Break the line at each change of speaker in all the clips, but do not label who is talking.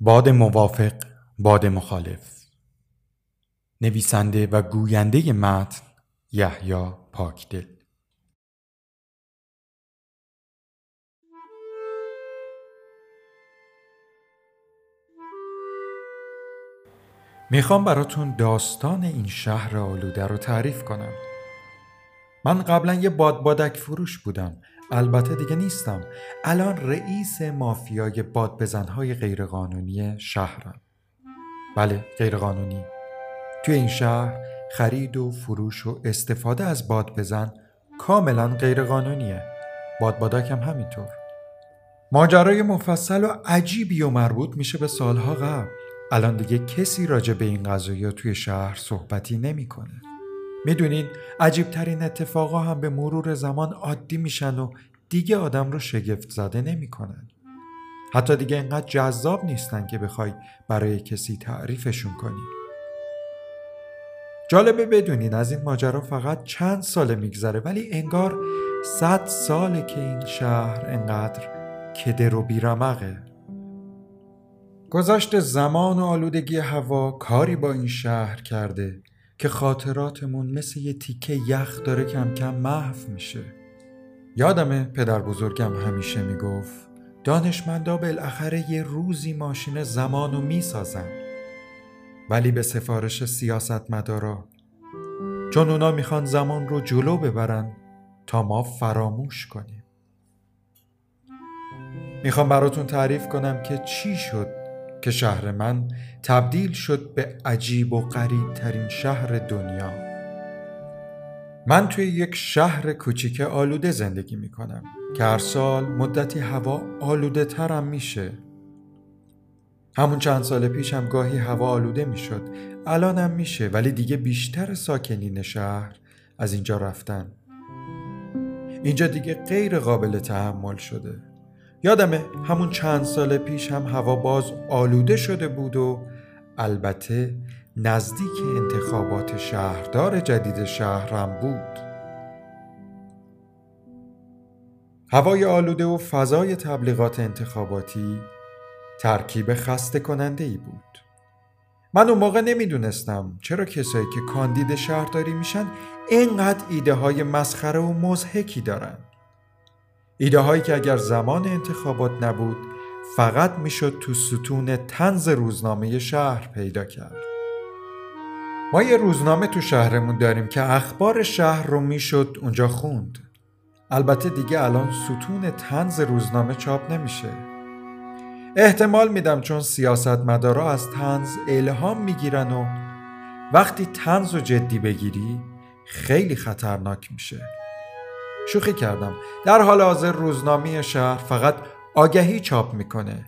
باد موافق باد مخالف. نویسنده و گوینده متن یحیی پاکدل. می‌خوام براتون داستان این شهر آلوده رو تعریف کنم. من قبلا یه بادبادک فروش بودم. البته دیگه نیستم. الان رئیس مافیای باد بزنهای غیرقانونی شهرم. بله غیرقانونی. توی این شهر خرید و فروش و استفاده از باد بزن کاملا غیرقانونیه. بادبادک هم همینطور. ماجرای مفصل و عجیبی و مربوط میشه به سالها قبل. الان دیگه کسی راجع به این قضایی توی شهر صحبتی نمی‌کنه. می‌دونین عجیب ترین اتفاقا هم به مرور زمان عادی میشن و دیگه آدم رو شگفت زده نمی‌کنن. حتی دیگه انقدر جذاب نیستن که بخوای برای کسی تعریفشون کنی. جالبه بدونین از این ماجرا فقط چند ساله میگذره ولی انگار صد ساله که این شهر انقدر کدر و بیرمقه. گذشت زمان و آلودگی هوا کاری با این شهر کرده که خاطراتمون مثل یه تیکه یخ داره کم کم محو میشه. یادم پدر بزرگم همیشه می‌گفت دانشمندا بالاخره یه روزی ماشین زمانو می‌سازن. ولی به سفارش سیاست مدارا چون اونا می‌خوان زمان رو جلو ببرن تا ما فراموش کنیم. می‌خوام براتون تعریف کنم که چی شد که شهر من تبدیل شد به عجیب و غریب ترین شهر دنیا. من توی یک شهر کوچیک آلوده زندگی می کنم که هر سال مدتی هوا آلوده ترم میشه. همون چند سال پیش هم گاهی هوا آلوده می‌شد. الانم میشه ولی دیگه بیشتر ساکنین شهر از اینجا رفتن. اینجا دیگه غیر قابل تحمل شده. یادمه همون چند سال پیش هم هوا باز آلوده شده بود و البته نزدیک انتخابات شهردار جدید شهرم بود. هوای آلوده و فضای تبلیغات انتخاباتی ترکیب خسته کننده ای بود. من اون موقع نمی‌دونستم چرا کسایی که کاندید شهرداری میشن اینقدر ایده های مسخره و مزهکی دارن. ایده هایی که اگر زمان انتخابات نبود فقط می‌شد تو ستون تنز روزنامه شهر پیدا کرد. ما یه روزنامه تو شهرمون داریم که اخبار شهر رو می‌شد اونجا خوند. البته دیگه الان ستون تنز روزنامه چاپ نمیشه. احتمال میدم چون سیاست مدارا از تنز الهام می‌گیرن و وقتی تنز و جدی بگیری خیلی خطرناک میشه. شوخی کردم. در حال حاضر روزنامه شهر فقط آگهی چاپ می‌کنه.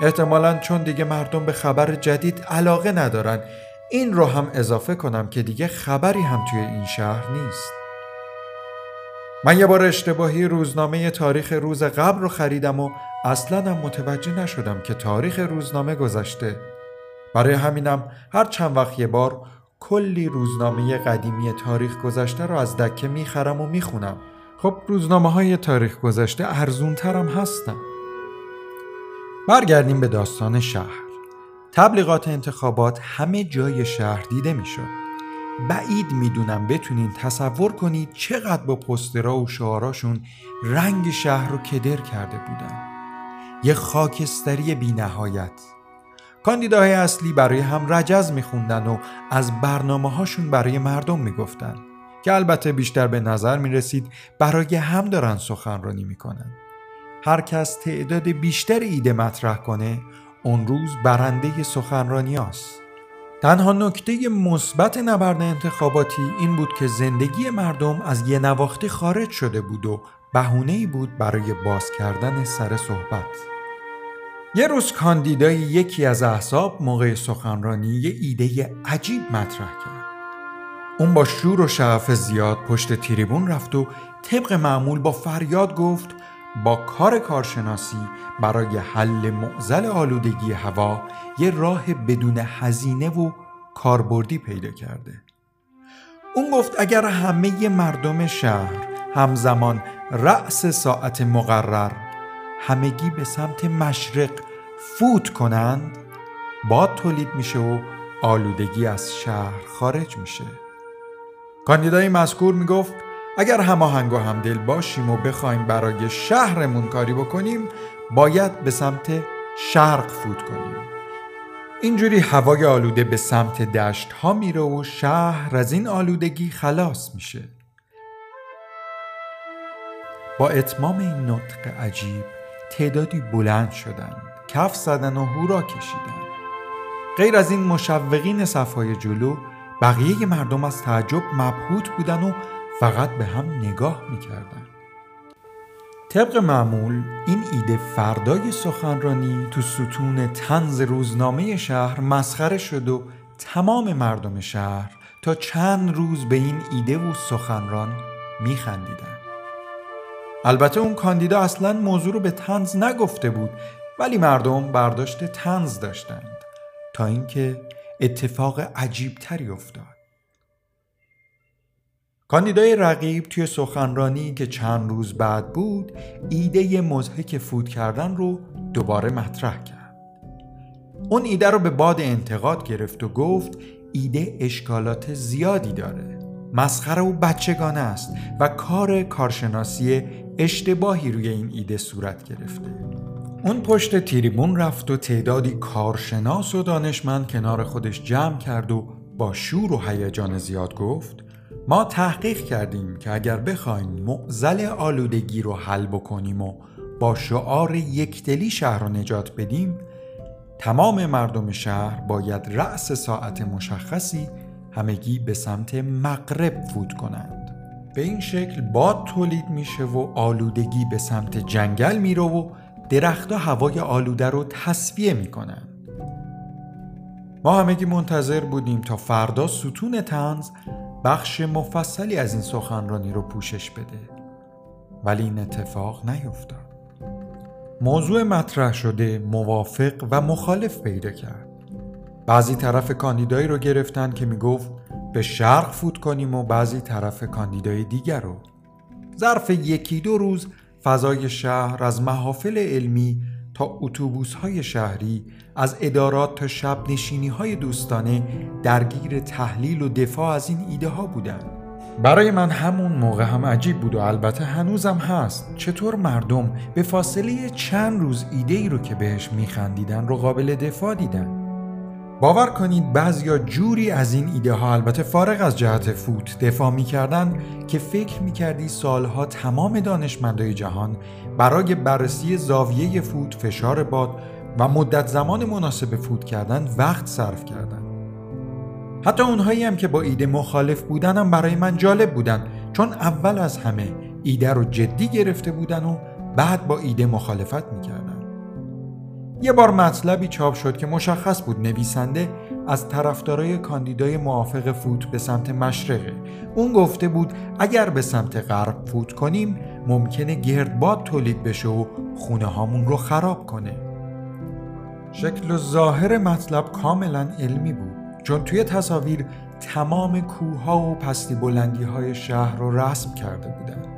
احتمالا چون دیگه مردم به خبر جدید علاقه ندارن این رو هم اضافه کنم که دیگه خبری هم توی این شهر نیست. من یه بار اشتباهی روزنامه تاریخ روز قبل رو خریدم و اصلا هم متوجه نشدم که تاریخ روزنامه گذشته. برای همینم هر چند وقت یه بار کلی روزنامه قدیمی تاریخ گذشته رو از دکه می‌خرم و می‌خونم. خب روزنامه های تاریخ گذشته ارزون ترم هستم برگردیم به داستان شهر. تبلیغات انتخابات همه جای شهر دیده می‌شد. بعید می‌دونم بتونین تصور کنید چقدر با پسترها و شعاراشون رنگ شهر رو کدر کرده بودن. یه خاکستری بی نهایت کاندیداهای اصلی برای هم رجز میخوندن و از برنامه هاشون برای مردم می‌گفتن که البته بیشتر به نظر می‌رسید برای هم دارن سخنرانی می‌کنن هر کس تعداد بیشتر ایده مطرح کنه اون روز برنده سخنرانی هاست. تنها نکته مثبت نبرد انتخاباتی این بود که زندگی مردم از یه نواختی خارج شده بود و بهونه بود برای باز کردن سر صحبت یه روز کاندیدای یکی از احزاب موقع سخنرانی یه ایده عجیب مطرح کرد. اون با شور و شعف زیاد پشت تریبون رفت و طبق معمول با فریاد گفت با کار کارشناسی برای حل معزل آلودگی هوا یه راه بدون هزینه و کاربردی پیدا کرده. اون گفت اگر همه مردم شهر همزمان رأس ساعت مقرر همگی به سمت مشرق فوت کنند باد تولید میشه و آلودگی از شهر خارج میشه. کاندیدای مذکور می‌گفت اگر هماهنگ و همدل باشیم و بخوایم برای شهرمون کاری بکنیم باید به سمت شرق فوت کنیم. اینجوری هوای آلوده به سمت دشت ها میره و شهر از این آلودگی خلاص میشه. با اتمام این نطق عجیب تعدادی بلند شدند. کف زدن و هورا کشیدن. غیر از این مشوقین صفای جلو بقیه مردم از تعجب مبهوت بودن و فقط به هم نگاه می‌کردن طبق معمول این ایده فردای سخنرانی تو ستون تنز روزنامه شهر مسخره شد و تمام مردم شهر تا چند روز به این ایده و سخنران میخندیدن البته اون کاندیدا اصلا موضوع رو به تنز نگفته بود ولی مردم برداشت تنز داشتند تا اینکه اتفاق عجیب تری افتاد. کاندیدای رقیب توی سخنرانی که چند روز بعد بود ایده مزهک فوت کردن رو دوباره مطرح کرد. اون ایده رو به باد انتقاد گرفت و گفت ایده اشکالات زیادی داره. مسخره و بچگانه است و کار کارشناسی اشتباهی روی این ایده صورت گرفته. اون پشت تیریبون رفت و تعدادی کارشناس و دانشمند کنار خودش جمع کرد و با شور و هیجان زیاد گفت ما تحقیق کردیم که اگر بخوایم معزل آلودگی رو حل بکنیم و با شعار یکدلی شهر رو نجات بدیم تمام مردم شهر باید رأس ساعت مشخصی همگی به سمت مغرب فوت کنند. به این شکل باد تولید میشه و آلودگی به سمت جنگل میره و درختها هوای آلوده رو تصفیه می‌کنن. ما همگی منتظر بودیم تا فردا ستون تنز بخش مفصلی از این سخنرانی رو پوشش بده. ولی این اتفاق نیفتاد. موضوع مطرح شده موافق و مخالف پیدا کرد. بعضی طرف کاندیدایی رو گرفتن که می‌گفت به شرق فوت کنیم و بعضی طرف کاندیدای دیگر رو. ظرف یکی دو روز فضای شهر از محافل علمی تا اتوبوس های شهری از ادارات تا شب نشینی های دوستانه درگیر تحلیل و دفاع از این ایده ها بودن برای من همون موقع هم عجیب بود و البته هنوزم هست. چطور مردم به فاصله چند روز ایده ای رو که بهش میخندیدن رو قابل دفاع دیدن؟ باور کنید بعضیا جوری از این ایده ها البته فارغ از جهت فوت دفاع می‌کردن که فکر می‌کردی سالها تمام دانشمندای جهان برای بررسی زاویه فوت فشار باد و مدت زمان مناسب فوت کردن وقت صرف کردن. حتی اونهایی هم که با ایده مخالف بودن هم برای من جالب بودن چون اول از همه ایده رو جدی گرفته بودن و بعد با ایده مخالفت می‌کردن. یه بار مطلبی چاپ شد که مشخص بود نویسنده از طرفدارای کاندیدای موافق فوت به سمت مشرقه. اون گفته بود اگر به سمت غرب فوت کنیم ممکنه گردباد تولید بشه و خونه هامون رو خراب کنه. شکل و ظاهر مطلب کاملا علمی بود چون توی تصاویر تمام کوه و پستی بلندی های شهر رو رسم کرده بودن.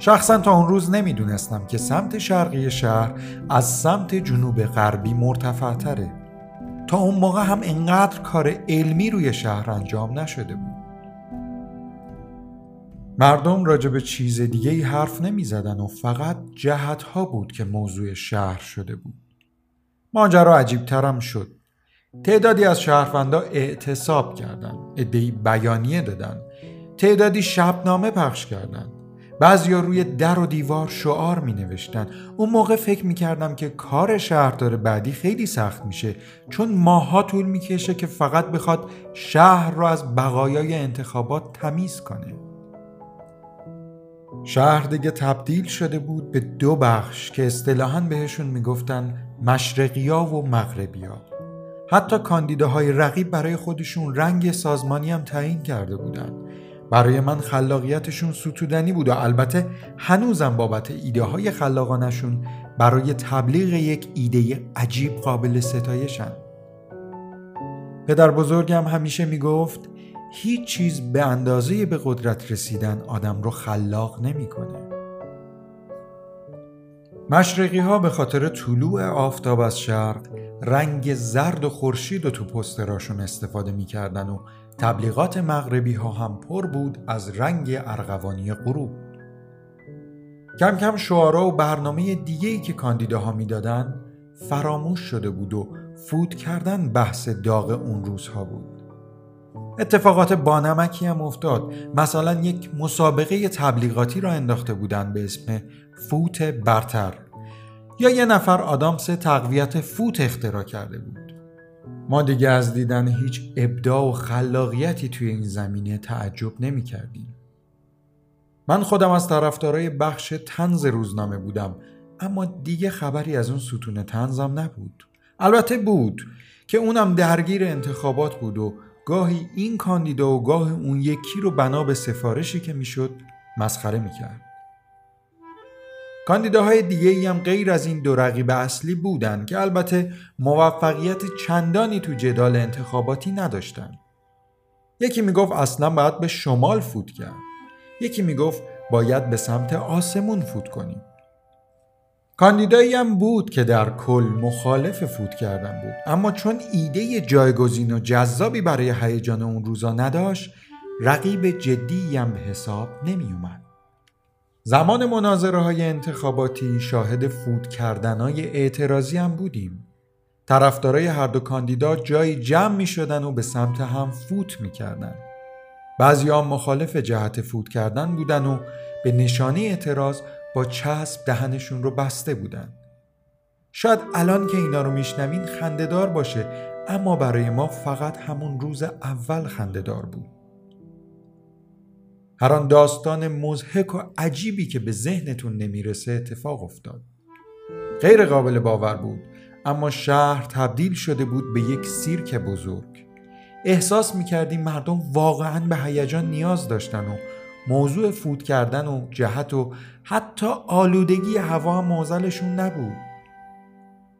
شخصا تا اون روز نمی‌دونستم که سمت شرقی شهر از سمت جنوب غربی مرتفع تره. تا اون موقع هم انقدر کار علمی روی شهر انجام نشده بود. مردم راجع به چیز دیگه ای حرف نمی زدن و فقط جهت ها بود که موضوع شهر شده بود. ماجرا عجیب ترم شد. تعدادی از شهروندا اعتصاب کردند، ادهی بیانیه دادن، تعدادی شبنامه پخش کردند. بعضیا روی در و دیوار شعار می نوشتن اون موقع فکر می کردم که کار شهردار بعدی خیلی سخت میشه چون ماها طول می‌کشه که فقط بخواد شهر رو از بقایای انتخابات تمیز کنه. شهر دیگه تبدیل شده بود به دو بخش که اصطلاحا بهشون می‌گفتن مشرقیا و مغربیا. حتی کاندیداهای رقیب برای خودشون رنگ سازمانی هم تعیین کرده بودند برای من خلاقیتشون ستودنی بود و البته هنوزم بابت ایده های خلاقانشون برای تبلیغ یک ایده عجیب قابل ستایشن پدر بزرگم همیشه می‌گفت هیچ چیز به اندازه به قدرت رسیدن آدم رو خلاق نمی‌کنه. مشرقی ها به خاطر طلوع آفتاب از شرق رنگ زرد و خورشید و تو پستراشون استفاده می‌کردن و تبلیغات مغربی ها هم پر بود از رنگ ارغوانی غروب. کم کم شعارا و برنامه دیگه که کاندیداها می‌دادن فراموش شده بود و فود کردن بحث داغ اون روزها بود. اتفاقات بانمکی هم افتاد. مثلا یک مسابقه تبلیغاتی را انداخته بودن به اسم فوت برتر. یا یه نفر آدامس تقویت فوت اختراع کرده بود. ما دیگه از دیدن هیچ ابداع و خلاقیتی توی این زمینه تعجب نمی کردیم. من خودم از طرفدارای بخش تنز روزنامه بودم اما دیگه خبری از اون ستون تنزم نبود البته بود که اونم درگیر انتخابات بود و گاهی این کاندیدا و گاه اون یکی رو بنا به سفارشی که می‌شد مسخره می‌کرد کاندیداهای دیگه ای هم غیر از این دو رقیب اصلی بودن که البته موفقیت چندانی تو جدال انتخاباتی نداشتن یکی می‌گفت اصلا باید به شمال فوت کرد. یکی می‌گفت باید به سمت آسمون فوت کنیم. کاندیدایی هم بود که در کل مخالف فوت کردن بود. اما چون ایده جایگزین و جذابی برای هیجان اون روزا نداشت رقیب جدی هم به حساب نمی اومد. زمان مناظره های انتخاباتی شاهد فوت کردن های اعتراضی هم بودیم. طرفدارای هر دو کاندیدا جایی جمع می شدن و به سمت هم فوت می کردن. بعضی هم مخالف جهت فوت کردن بودن و به نشانی اعتراض با چسب دهنشون رو بسته بودن. شاید الان که اینا رو میشنوین خندهدار باشه اما برای ما فقط همون روز اول خندهدار بود. هر آن داستان مزهک و عجیبی که به ذهنتون نمی‌رسه اتفاق افتاد. غیر قابل باور بود اما شهر تبدیل شده بود به یک سیرک بزرگ. احساس می‌کردیم مردم واقعا به هیجان نیاز داشتن و موضوع فوت کردن و جهت و حتی آلودگی هوا هم موزلشون نبود.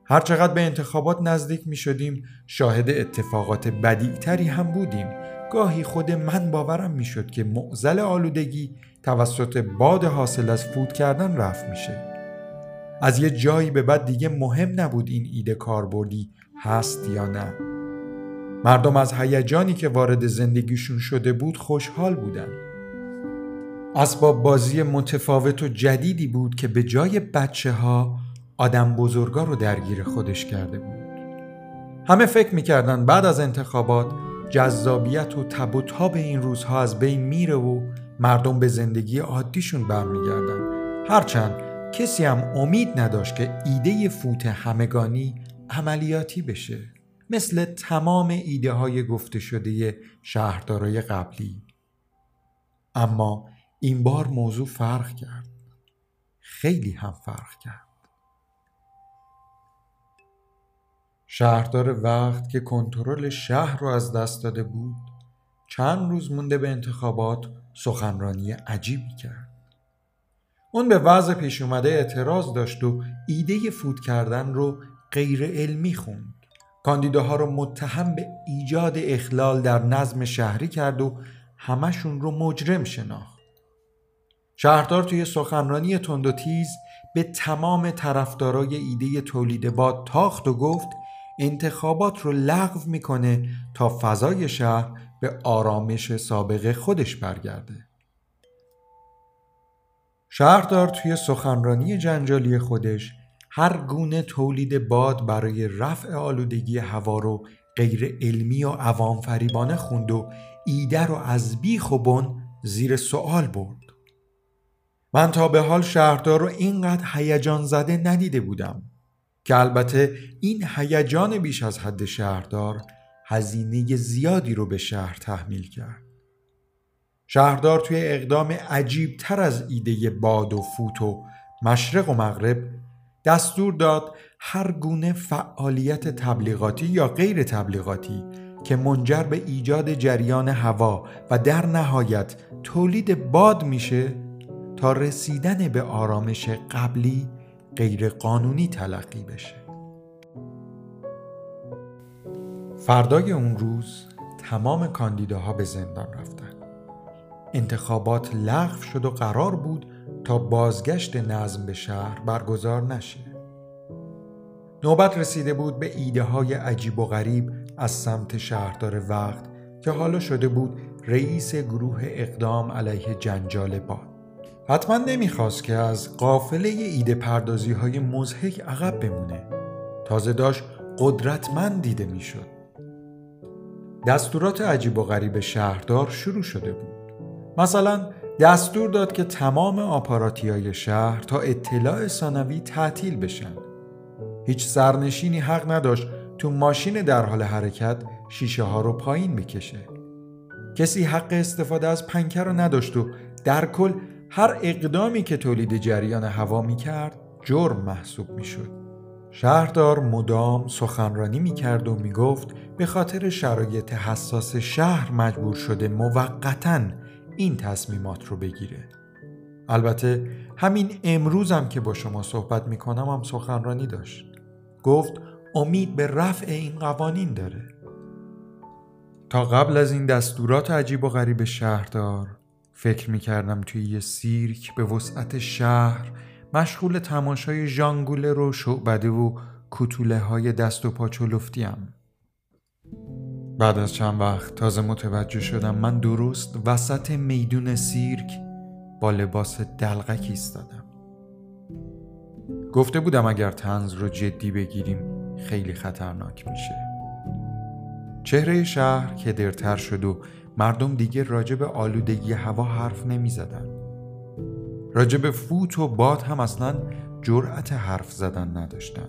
هرچقدر به انتخابات نزدیک می شدیم شاهد اتفاقات بدیعتری هم بودیم. گاهی خود من باورم می شد که معزل آلودگی توسط باد حاصل از فوت کردن رفت میشه. از یه جایی به بعد دیگه مهم نبود این ایده کاربردی هست یا نه. مردم از هیجانی که وارد زندگیشون شده بود خوشحال بودند اسباب بازی متفاوت و جدیدی بود که به جای بچه ها آدم بزرگا رو درگیر خودش کرده بود. همه فکر می‌کردن بعد از انتخابات جذابیت و تب و تاب این روزها از بین میره و مردم به زندگی عادیشون برمیگردن. هرچند کسی هم امید نداشت که ایده فوت همگانی عملیاتی بشه. مثل تمام ایده های گفته شده شهردارای قبلی. اما این بار موضوع فرق کرد. خیلی هم فرق کرد. شهردار وقت که کنترل شهر رو از دست داده بود چند روز مونده به انتخابات سخنرانی عجیبی کرد. اون به وضع پیش اومده اعتراض داشت و ایده فوت کردن رو غیر علمی خوند. کاندیداها رو متهم به ایجاد اخلال در نظم شهری کرد و همشون رو مجرم شناخت. شهردار توی سخنرانی تند و تیز به تمام طرفدارای ایده تولید باد تاخت و گفت انتخابات رو لغو می‌کنه تا فضای شهر به آرامش سابقه خودش برگرده. شهردار توی سخنرانی جنجالی خودش هر گونه تولید باد برای رفع آلودگی هوا رو غیر علمی و عوام فریبانه خوند و ایده رو از بیخ و بن زیر سوال برد. من تا به حال شهردار رو اینقدر هیجان زده ندیده بودم که البته این هیجان بیش از حد شهردار هزینه زیادی رو به شهر تحمیل کرد. شهردار توی اقدام عجیب تر از ایده باد و فوت و مشرق و مغرب دستور داد هر گونه فعالیت تبلیغاتی یا غیر تبلیغاتی که منجر به ایجاد جریان هوا و در نهایت تولید باد میشه تا رسیدن به آرامش قبلی غیر قانونی تلقی بشه. فردای اون روز تمام کاندیداها به زندان رفتن. انتخابات لغو شد و قرار بود تا بازگشت نظم به شهر برگزار نشه. نوبت رسیده بود به ایده های عجیب و غریب از سمت شهردار وقت که حالا شده بود رئیس گروه اقدام علیه جنجال باد. حتما نمی‌خواست که از قافله ایده پردازی های مزهک عقب بمونه. تازه داشت قدرتمند دیده می‌شد. دستورات عجیب و غریب شهردار شروع شده بود. مثلا دستور داد که تمام آپاراتی های شهر تا اطلاع ثانوی تعطیل بشن. هیچ سرنشینی حق نداشت تو ماشین در حال حرکت شیشه ها رو پایین بکشه. کسی حق استفاده از پنکه رو نداشت و در کل هر اقدامی که تولید جریان هوا می کرد جرم محسوب می شد. شهردار مدام سخنرانی می کرد و می گفت به خاطر شرایط حساس شهر مجبور شده موقتا این تصمیمات رو بگیره. البته همین امروزم که با شما صحبت می کنم هم سخنرانی داشت. گفت امید به رفع این قوانین داره. تا قبل از این دستورات عجیب و غریب شهردار فکر می کردم توی یه سیرک به وسعت شهر مشغول تماشای ژانگوله رو شعبده و کتوله های دست و پا چلفتیم. بعد از چند وقت تازه متوجه شدم من درست وسط میدون سیرک با لباس دلغک ایستادم. گفته بودم اگر تنز رو جدی بگیریم خیلی خطرناک میشه. چهره شهر که درتر شد و مردم دیگه راجع به آلودگی هوا حرف نمی زدن. راجع به فوت و باد هم اصلا جرأت حرف زدن نداشتن.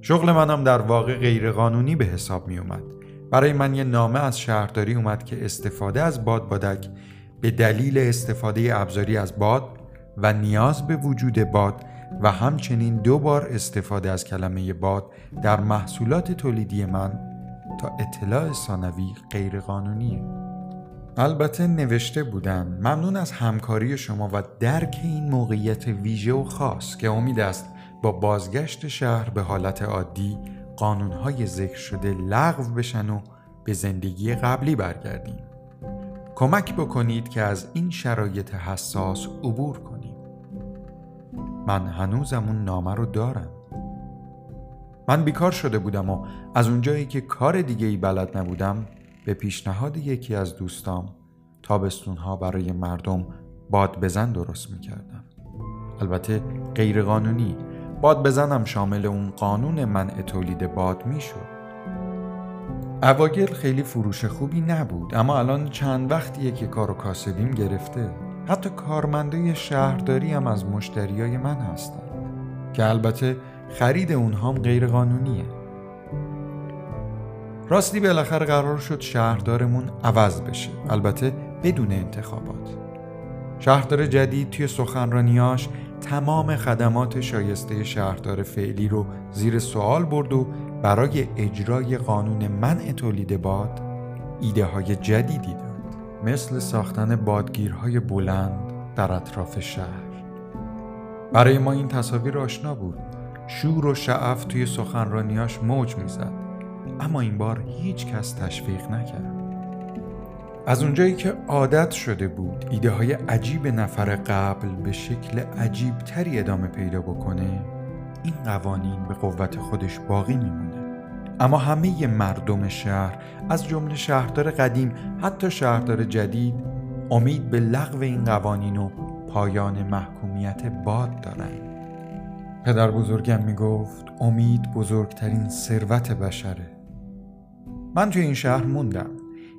شغل منم در واقع غیرقانونی به حساب می اومد. برای من یه نامه از شهرداری اومد که استفاده از باد بادک به دلیل استفاده ابزاری از باد و نیاز به وجود باد و همچنین دو بار استفاده از کلمه باد در محصولات تولیدی من تا اطلاع ثانوی غیرقانونیه البته نوشته بودن ممنون از همکاری شما و درک این موقعیت ویژه و خاص که امید است با بازگشت شهر به حالت عادی قانونهای ذکر شده لغو بشن و به زندگی قبلی برگردیم. کمک بکنید که از این شرایط حساس عبور کنیم. من هنوزم اون نامه رو دارم. من بیکار شده بودم و از اونجایی که کار دیگه ای بلد نبودم به پیشنهاد یکی از دوستام تابستونها برای مردم باد بزن درست می‌کردم. البته غیرقانونی باد بزنم شامل اون قانون منع تولید باد می‌شد. اواگل خیلی فروش خوبی نبود اما الان چند وقتیه که کار و کاسبیم گرفته. حتی کارمندای شهرداری هم از مشتریای من هستن که البته خرید اونهام غیر قانونیه راستی بالاخره قرار شد شهردارمون عوض بشه. البته بدون انتخابات. شهردار جدید توی سخنرانیاش تمام خدمات شایسته شهردار فعلی رو زیر سوال برد و برای اجرای قانون منع تولید باد ایده های جدیدی داد. مثل ساختن بادگیرهای بلند در اطراف شهر. برای ما این تصاویر آشنا بود. شور و شعف توی سخنرانیاش موج می‌زد. اما این بار هیچ کس تشویق نکرد. از اونجایی که عادت شده بود ایده های عجیب نفر قبل به شکل عجیب تری ادامه پیدا بکنه این قوانین به قوت خودش باقی میمونه. اما همه مردم شهر از جمله شهردار قدیم حتی شهردار جدید امید به لغو این قوانین و پایان محکومیت باد دارند. پدر بزرگم می گفت امید بزرگترین ثروت بشره. من توی این شهر موندم.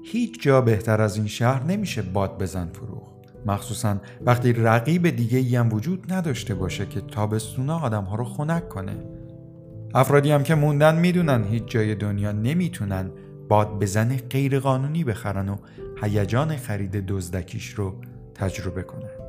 هیچ جا بهتر از این شهر نمیشه باد بزن فروخ مخصوصا وقتی رقیب دیگه هم وجود نداشته باشه که تابستونا آدم ها رو خنک کنه. افرادی هم که موندن می‌دونن هیچ جای دنیا نمی‌تونن باد بزن غیر قانونی بخرن و هیجان خرید دزدکیش رو تجربه کنن.